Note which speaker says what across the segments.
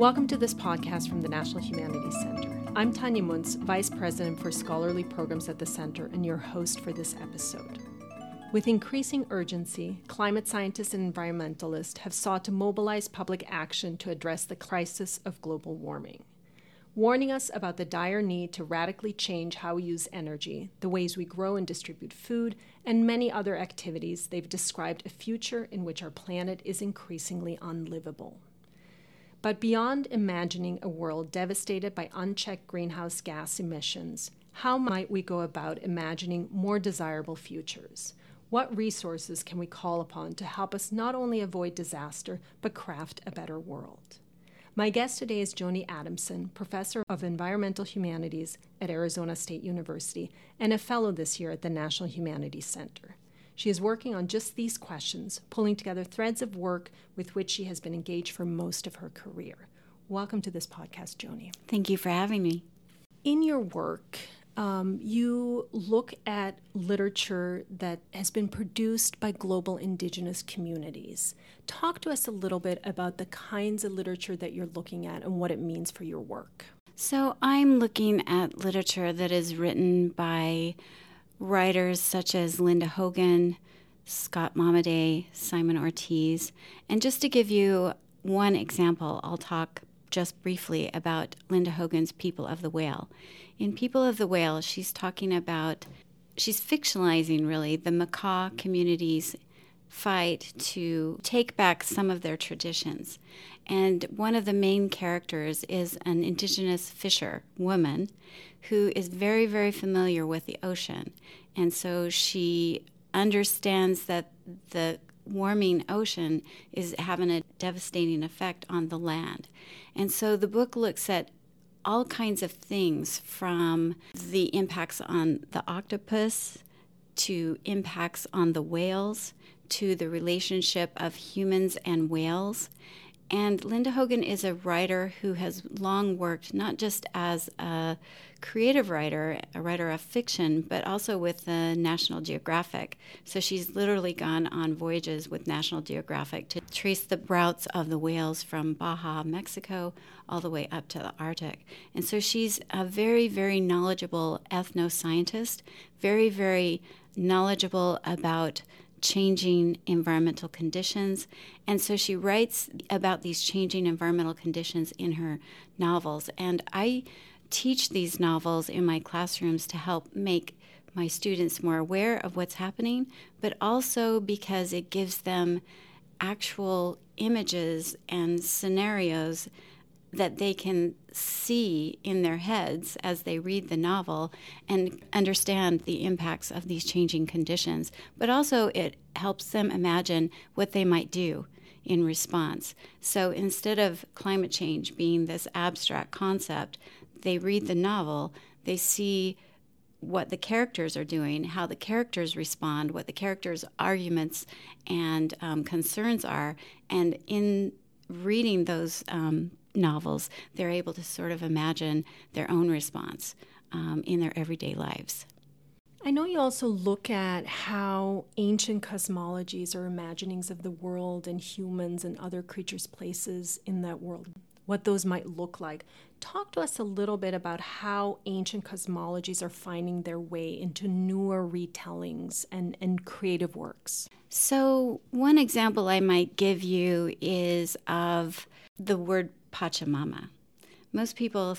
Speaker 1: Welcome to this podcast from the National Humanities Center. I'm Tania Munz, Vice President for Scholarly Programs at the Center, and your host for this episode. With increasing urgency, climate scientists and environmentalists have sought to mobilize public action to address the crisis of global warming. Warning us about the dire need to radically change how we use energy, the ways we grow and distribute food, and many other activities, they've described a future in which our planet is increasingly unlivable. But beyond imagining a world devastated by unchecked greenhouse gas emissions, how might we go about imagining more desirable futures? What resources can we call upon to help us not only avoid disaster, but craft a better world? My guest today is Joni Adamson, professor of environmental humanities at Arizona State University and a fellow this year at the National Humanities Center. She is working on just these questions, pulling together threads of work with which she has been engaged for most of her career. Welcome to this podcast, Joni.
Speaker 2: Thank you for having me.
Speaker 1: In your work, um, you look at literature that has been produced by global indigenous communities. Talk to us a little bit about the kinds of literature that you're looking at and what it means for your work.
Speaker 2: So, I'm looking at literature that is written by writers such as Linda Hogan, Scott Momaday, Simon Ortiz. And just to give you one example, I'll talk just briefly about Linda Hogan's People of the Whale. In People of the Whale, she's talking about, she's fictionalizing really the Makah community's fight to take back some of their traditions. And one of the main characters is an indigenous fisher woman who is very, very familiar with the ocean. And so she understands that the warming ocean is having a devastating effect on the land. And so the book looks at all kinds of things from the impacts on the octopus to impacts on the whales to the relationship of humans and whales and Linda Hogan is a writer who has long worked not just as a creative writer, a writer of fiction, but also with the National Geographic. So she's literally gone on voyages with National Geographic to trace the routes of the whales from Baja, Mexico, all the way up to the Arctic. And so she's a very, very knowledgeable ethnoscientist, very, very knowledgeable about changing environmental conditions. And so she writes about these changing environmental conditions in her novels. And I teach these novels in my classrooms to help make my students more aware of what's happening, but also because it gives them actual images and scenarios that they can see in their heads as they read the novel and understand the impacts of these changing conditions. But also, it helps them imagine what they might do in response. So instead of climate change being this abstract concept, they read the novel, they see what the characters are doing, how the characters respond, what the characters' arguments and um, concerns are, and in reading those um, novels, they're able to sort of imagine their own response um, in their everyday lives.
Speaker 1: I know you also look at how ancient cosmologies or imaginings of the world and humans and other creatures' places in that world, what those might look like. Talk to us a little bit about how ancient cosmologies are finding their way into newer retellings and, and creative works.
Speaker 2: So, one example I might give you is of the word Pachamama. Most people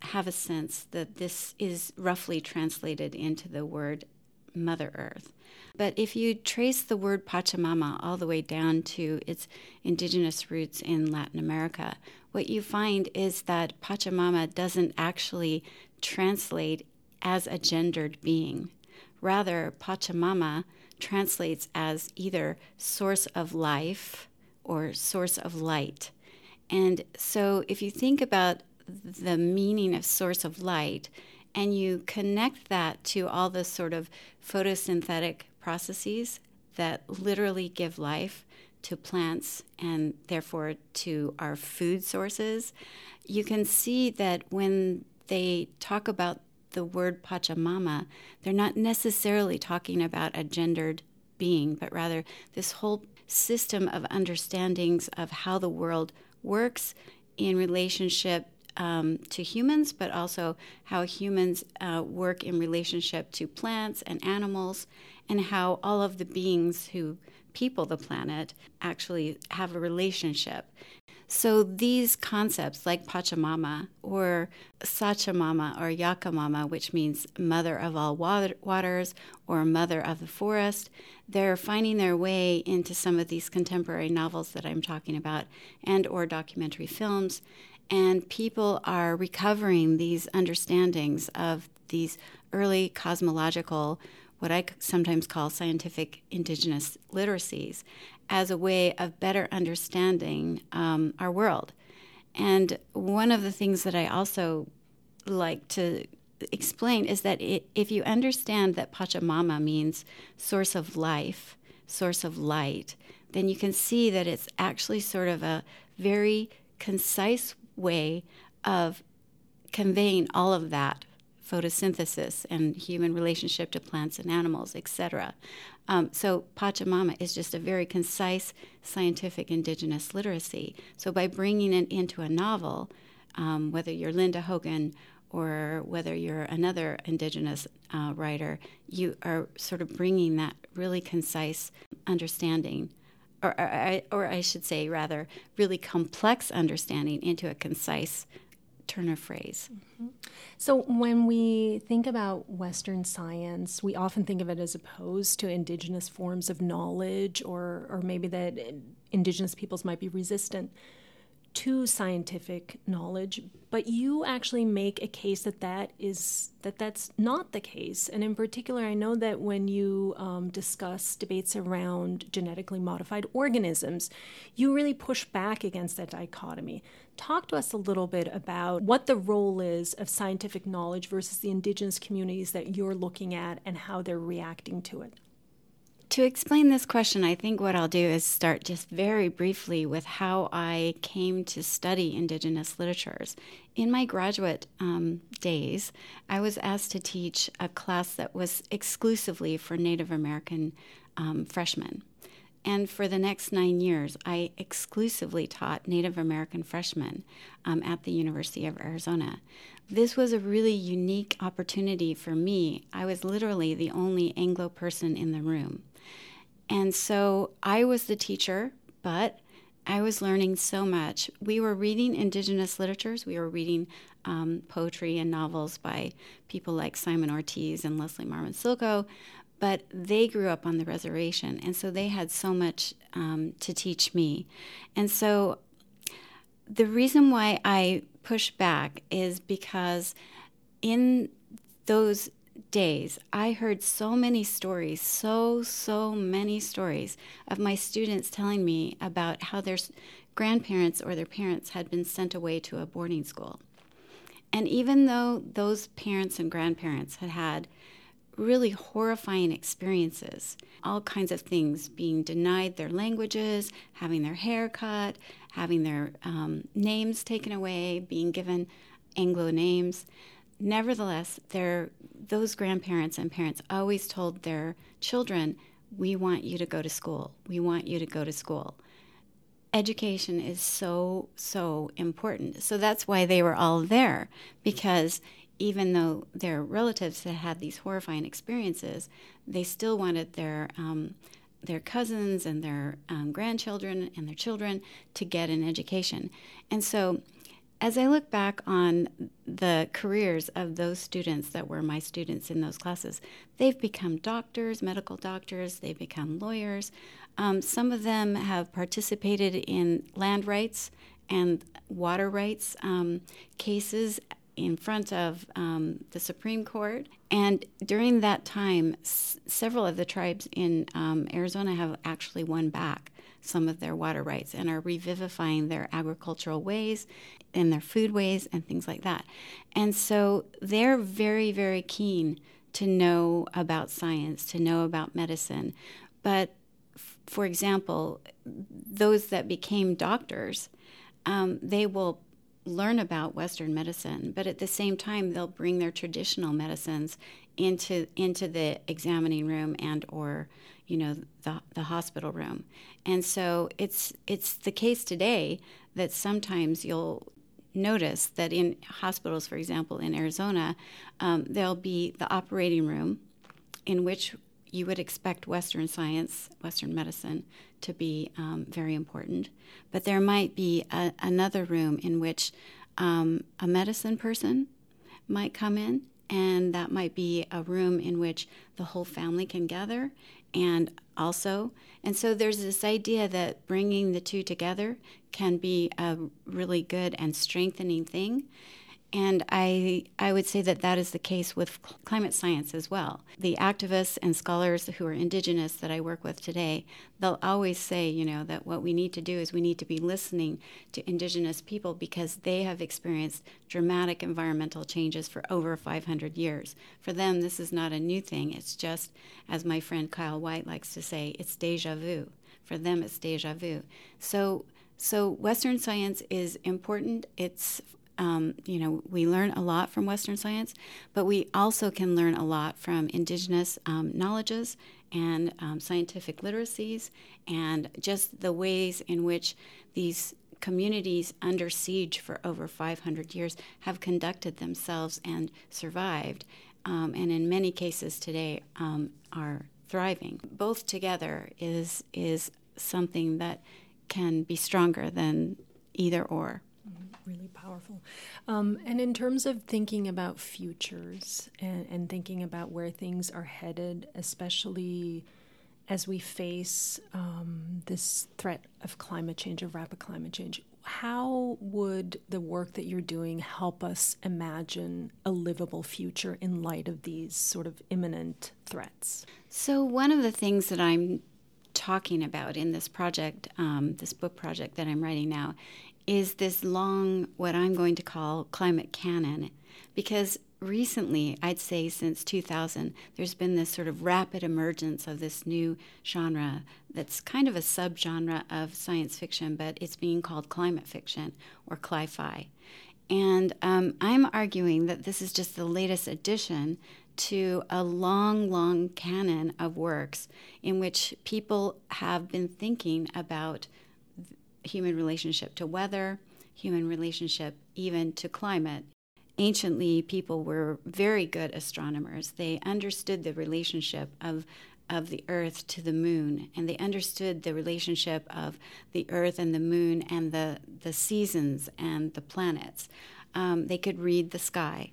Speaker 2: have a sense that this is roughly translated into the word Mother Earth. But if you trace the word Pachamama all the way down to its indigenous roots in Latin America, what you find is that Pachamama doesn't actually translate as a gendered being. Rather, Pachamama translates as either source of life or source of light. And so, if you think about the meaning of source of light and you connect that to all the sort of photosynthetic processes that literally give life to plants and therefore to our food sources, you can see that when they talk about the word Pachamama, they're not necessarily talking about a gendered being, but rather this whole system of understandings of how the world works in relationship um, to humans, but also how humans uh, work in relationship to plants and animals, and how all of the beings who people the planet actually have a relationship. So these concepts like Pachamama or Sachamama or Yakamama, which means mother of all waters or mother of the forest, they're finding their way into some of these contemporary novels that I'm talking about and or documentary films. And people are recovering these understandings of these early cosmological what I sometimes call scientific indigenous literacies as a way of better understanding um, our world. And one of the things that I also like to explain is that it, if you understand that Pachamama means source of life, source of light, then you can see that it's actually sort of a very concise way of conveying all of that photosynthesis and human relationship to plants and animals, etc. Um, so Pachamama is just a very concise scientific indigenous literacy. So by bringing it into a novel, um, whether you're Linda Hogan or whether you're another indigenous uh, writer, you are sort of bringing that really concise understanding or, or, or I should say, rather, really complex understanding into a concise turn of phrase. Mm-hmm.
Speaker 1: So, when we think about Western science, we often think of it as opposed to indigenous forms of knowledge, or, or maybe that indigenous peoples might be resistant to scientific knowledge but you actually make a case that that is that that's not the case. And in particular i know that when you um, discuss debates around genetically modified organisms you really push back against that dichotomy. Talk to us a little bit about what the role is of scientific knowledge versus the indigenous communities that you're looking at and how they're reacting to it
Speaker 2: to explain this question, I think what I'll do is start just very briefly with how I came to study Indigenous literatures. In my graduate um, days, I was asked to teach a class that was exclusively for Native American um, freshmen. And for the next nine years, I exclusively taught Native American freshmen um, at the University of Arizona. This was a really unique opportunity for me. I was literally the only Anglo person in the room. And so I was the teacher, but I was learning so much. We were reading indigenous literatures, we were reading um, poetry and novels by people like Simon Ortiz and Leslie Marmon Silko, but they grew up on the reservation, and so they had so much um, to teach me. And so the reason why I push back is because in those days, I heard so many stories, so, so many stories of my students telling me about how their grandparents or their parents had been sent away to a boarding school. And even though those parents and grandparents had had really horrifying experiences, all kinds of things being denied their languages, having their hair cut, having their um, names taken away, being given Anglo names nevertheless, those grandparents and parents always told their children, We want you to go to school. We want you to go to school. Education is so, so important. So that's why they were all there, because even though their relatives had had these horrifying experiences, they still wanted their um, their cousins and their um, grandchildren and their children to get an education. And so as I look back on the careers of those students that were my students in those classes, they've become doctors, medical doctors, they've become lawyers. Um, some of them have participated in land rights and water rights um, cases in front of um, the Supreme Court. And during that time, s- several of the tribes in um, Arizona have actually won back some of their water rights and are revivifying their agricultural ways and their food ways and things like that. And so they're very, very keen to know about science, to know about medicine. But f- for example, those that became doctors, um, they will learn about Western medicine, but at the same time, they'll bring their traditional medicines into into the examining room and or you know the the hospital room. And so it's it's the case today that sometimes you'll notice that in hospitals, for example, in Arizona, um, there'll be the operating room in which you would expect Western science, Western medicine, to be um, very important. But there might be a, another room in which um, a medicine person might come in, and that might be a room in which the whole family can gather and also. And so there's this idea that bringing the two together can be a really good and strengthening thing. And I, I would say that that is the case with climate science as well. The activists and scholars who are indigenous that I work with today, they'll always say, you know, that what we need to do is we need to be listening to indigenous people because they have experienced dramatic environmental changes for over 500 years. For them, this is not a new thing. It's just, as my friend Kyle Whyte likes to say, it's deja vu. For them, it's deja vu. So so Western science is important. It's um, you know, we learn a lot from Western science, but we also can learn a lot from indigenous um, knowledges and um, scientific literacies and just the ways in which these communities under siege for over 500 years have conducted themselves and survived, um, and in many cases today um, are thriving. Both together is is something that can be stronger than either or
Speaker 1: really powerful. Um, and in terms of thinking about futures and, and thinking about where things are headed, especially as we face um, this threat of climate change, of rapid climate change, how would the work that you're doing help us imagine a livable future in light of these sort of imminent threats?
Speaker 2: So, one of the things that I'm talking about in this project, um, this book project that I'm writing now, is this long, what I'm going to call climate canon. Because recently, I'd say since 2000, there's been this sort of rapid emergence of this new genre that's kind of a subgenre of science fiction, but it's being called climate fiction or cli fi. And um, I'm arguing that this is just the latest addition to a long, long canon of works in which people have been thinking about human relationship to weather, human relationship even to climate. Anciently, people were very good astronomers. They understood the relationship of of the earth to the moon and they understood the relationship of the earth and the moon and the, the seasons and the planets um, they could read the sky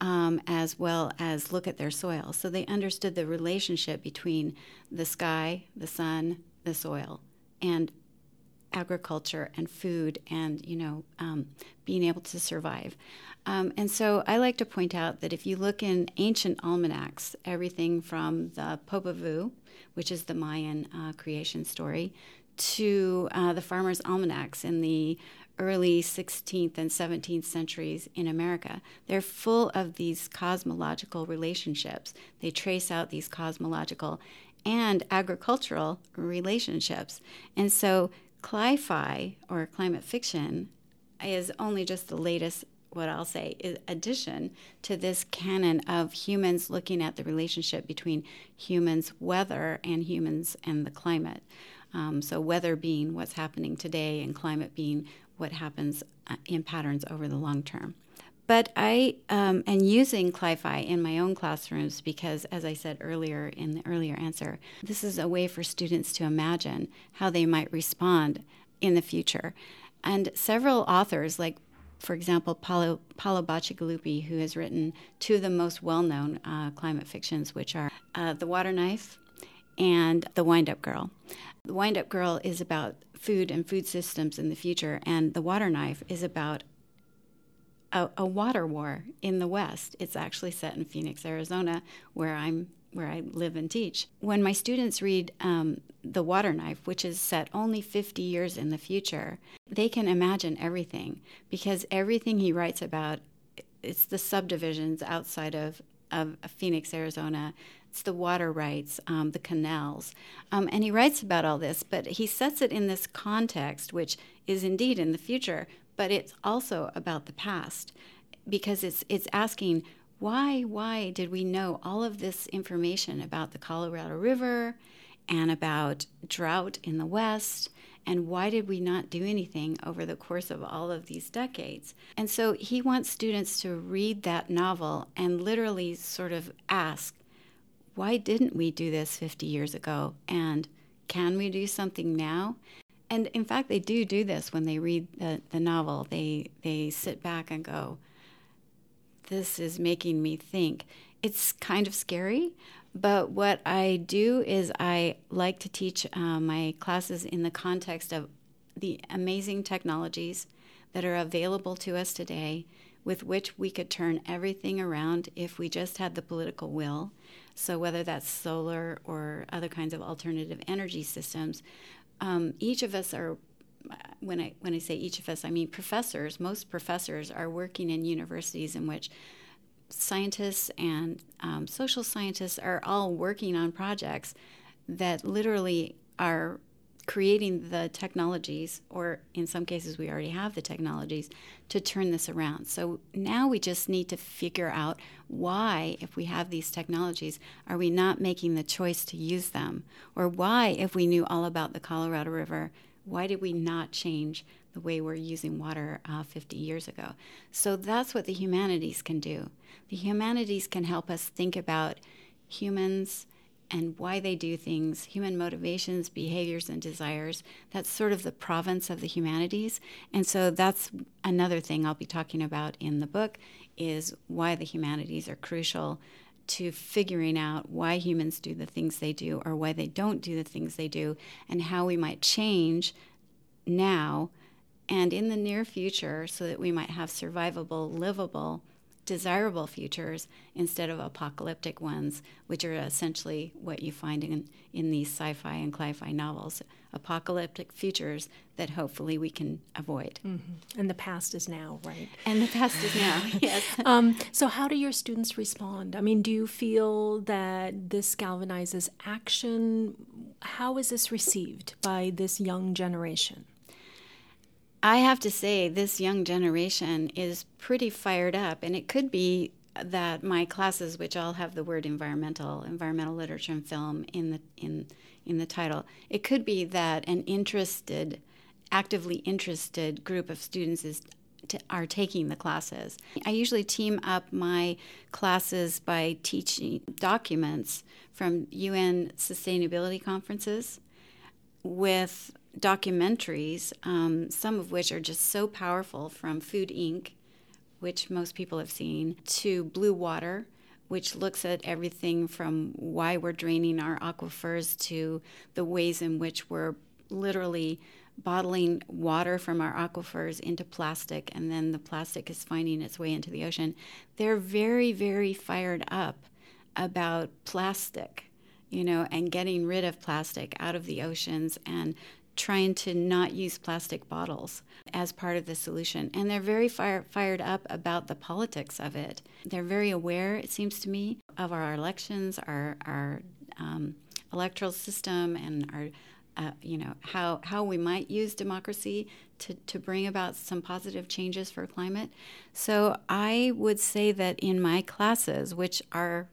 Speaker 2: um, as well as look at their soil so they understood the relationship between the sky the sun the soil and agriculture and food and you know um, being able to survive. Um, and so i like to point out that if you look in ancient almanacs everything from the popol vuh which is the mayan uh, creation story to uh, the farmers almanacs in the early 16th and 17th centuries in america they're full of these cosmological relationships. They trace out these cosmological and agricultural relationships. And so Cli-fi or climate fiction is only just the latest what I'll say is addition to this canon of humans looking at the relationship between humans, weather, and humans and the climate. Um, so, weather being what's happening today, and climate being what happens uh, in patterns over the long term. But I um, am using Cli-fi in my own classrooms because, as I said earlier in the earlier answer, this is a way for students to imagine how they might respond in the future. And several authors, like for example, Paolo, Paolo Bacigalupi, who has written two of the most well known uh, climate fictions, which are uh, The Water Knife and The Wind Up Girl. The Wind Up Girl is about food and food systems in the future, and The Water Knife is about a, a, water war in the West. It's actually set in Phoenix, Arizona, where I'm where I live and teach. When my students read um, The Water Knife, which is set only 50 years in the future, they can imagine everything because everything he writes about, it's the subdivisions outside of, of Phoenix, Arizona. It's the water rights, um, the canals. Um, and he writes about all this, but he sets it in this context, which is indeed in the future, but it's also about the past because it's it's asking why why did we know all of this information about the Colorado River and about drought in the West and why did we not do anything over the course of all of these decades? And so he wants students to read that novel and literally sort of ask, why didn't we do this 50 years ago? And can we do something now? And in fact, they do do this when they read the, the novel. They, they sit back and go, this is making me think. It's kind of scary, but what I do is I like to teach uh, my classes in the context of the amazing technologies that are available to us today with which we could turn everything around if we just had the political will. So, whether that's solar or other kinds of alternative energy systems, um, each of us are. When I when I say each of us, I mean professors. Most professors are working in universities in which scientists and um, social scientists are all working on projects that literally are creating the technologies, or in some cases, we already have the technologies to turn this around. So now we just need to figure out why, if we have these technologies, are we not making the choice to use them? Or why, if we knew all about the Colorado River, why did we not change the way we're using water uh, 50 years ago. So that's what the humanities can do. The humanities can help us think about humans and why they do things, human motivations, behaviors, and desires. That's sort of the province of the humanities. And so that's another thing I'll be talking about in the book is why the humanities are crucial to figuring out why humans do the things they do or why they don't do the things they do and how we might change now and in the near future so that we might have survivable, livable, desirable futures instead of apocalyptic ones, which are essentially what you find in, in these sci fi and cli fi novels apocalyptic futures that hopefully we can avoid.
Speaker 1: Mm-hmm. And the past is now, right?
Speaker 2: And the past is now, yes.
Speaker 1: Um, so, how do your students respond? I mean, do you feel that this galvanizes action? How is this received by this young generation?
Speaker 2: I have to say, this young generation is pretty fired up, and it could be that my classes, which all have the word environmental, environmental literature and film in the in in the title, it could be that an interested, actively interested group of students is are taking the classes. I usually team up my classes by teaching documents from UN sustainability conferences with documentaries, um, some of which are just so powerful, from Food Inc., which most people have seen, to Blue Water, which looks at everything from why we're draining our aquifers to the ways in which we're literally bottling water from our aquifers into plastic, and then the plastic is finding its way into the ocean. They're very, very fired up about plastic you know, and getting rid of plastic out of the oceans and trying to not use plastic bottles as part of the solution. And they're very fire, fired up about the politics of it. They're very aware, it seems to me, of our elections, our, our um, electoral system, and our uh, you know how how we might use democracy to to bring about some positive changes for climate. So I would say that in my classes, which are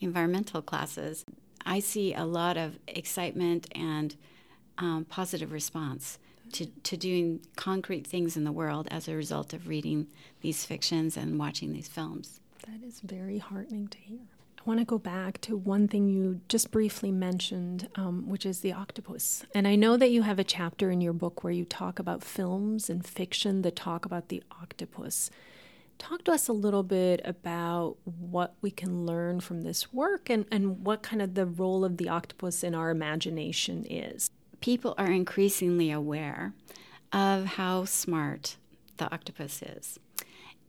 Speaker 2: environmental classes, I see a lot of excitement and um, positive response to, to doing concrete things in the world as a result of reading these fictions and watching these films.
Speaker 1: That is very heartening to hear. I want to go back to one thing you just briefly mentioned, um, which is the octopus. And I know that you have a chapter in your book where you talk about films and fiction that talk about the octopus. Talk to us a little bit about what we can learn from this work and, and what kind of the role of the octopus in our imagination is
Speaker 2: people are increasingly aware of how smart the octopus is.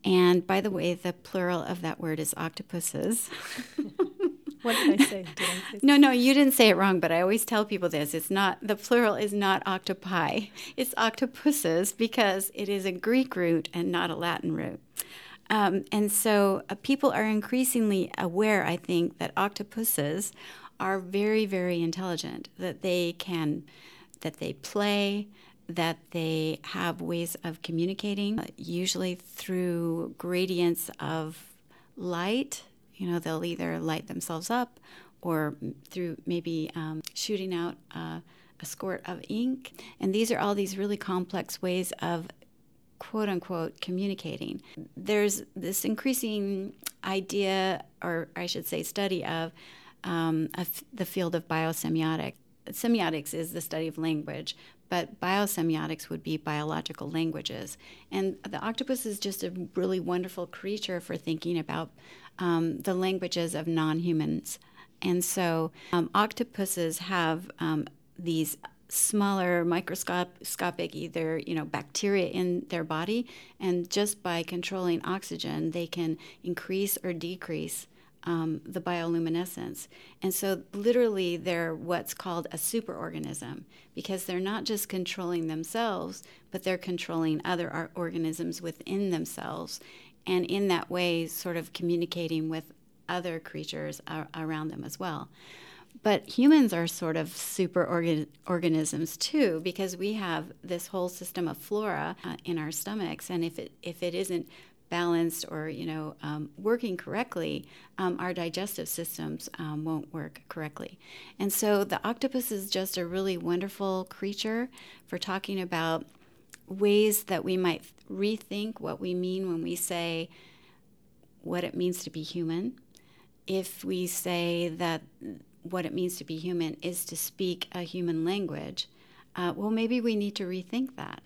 Speaker 2: And by the way, the plural of that word is octopuses.
Speaker 1: what did I say? Did
Speaker 2: I say no, no, you didn't say it wrong, but I always tell people this. It's not, the plural is not octopi, it's octopuses because it is a Greek root and not a Latin root. Um, and so uh, people are increasingly aware, I think, that octopuses are very, very intelligent, that they can, that they play, that they have ways of communicating, uh, usually through gradients of light. You know, they'll either light themselves up or through maybe um, shooting out uh, a squirt of ink. And these are all these really complex ways of quote unquote communicating. There's this increasing idea, or I should say, study of, um, the field of biosemiotics. Semiotics is the study of language, but biosemiotics would be biological languages. And the octopus is just a really wonderful creature for thinking about um, the languages of non humans. And so um, octopuses have um, these smaller microscopic either you know bacteria in their body and just by controlling oxygen they can increase or decrease um, the bioluminescence. And so literally they're what's called a superorganism because they're not just controlling themselves but they're controlling other organisms within themselves and in that way sort of communicating with other creatures around them as well. But humans are sort of super organ- organisms too, because we have this whole system of flora uh, in our stomachs, and if it if it isn't balanced or you know um, working correctly, um, our digestive systems um, won't work correctly. And so the octopus is just a really wonderful creature for talking about ways that we might rethink what we mean when we say what it means to be human. If we say that what it means to be human is to speak a human language, uh, well, maybe we need to rethink that.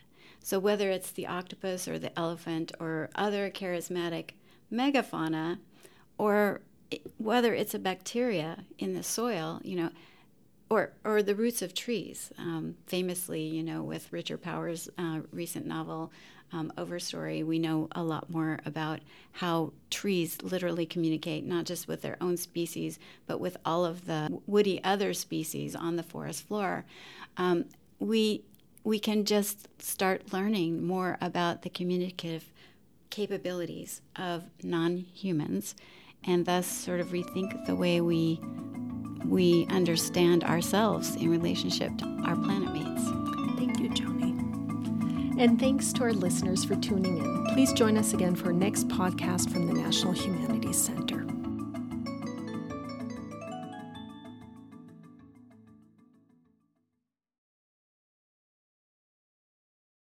Speaker 2: So, whether it's the octopus or the elephant or other charismatic megafauna, or whether it's a bacteria in the soil, you know, or or the roots of trees. Um, famously, you know, with Richard Powers' uh, recent novel um, Overstory, we know a lot more about how trees literally communicate not just with their own species, but with all of the woody other species on the forest floor. Um, we we can just start learning more about the communicative capabilities of non-humans, and thus sort of rethink the way we we understand ourselves in relationship to our planet mates.
Speaker 1: Thank you, Joni. And thanks to our listeners for tuning in. Please join us again for our next podcast from the National Humanities Center.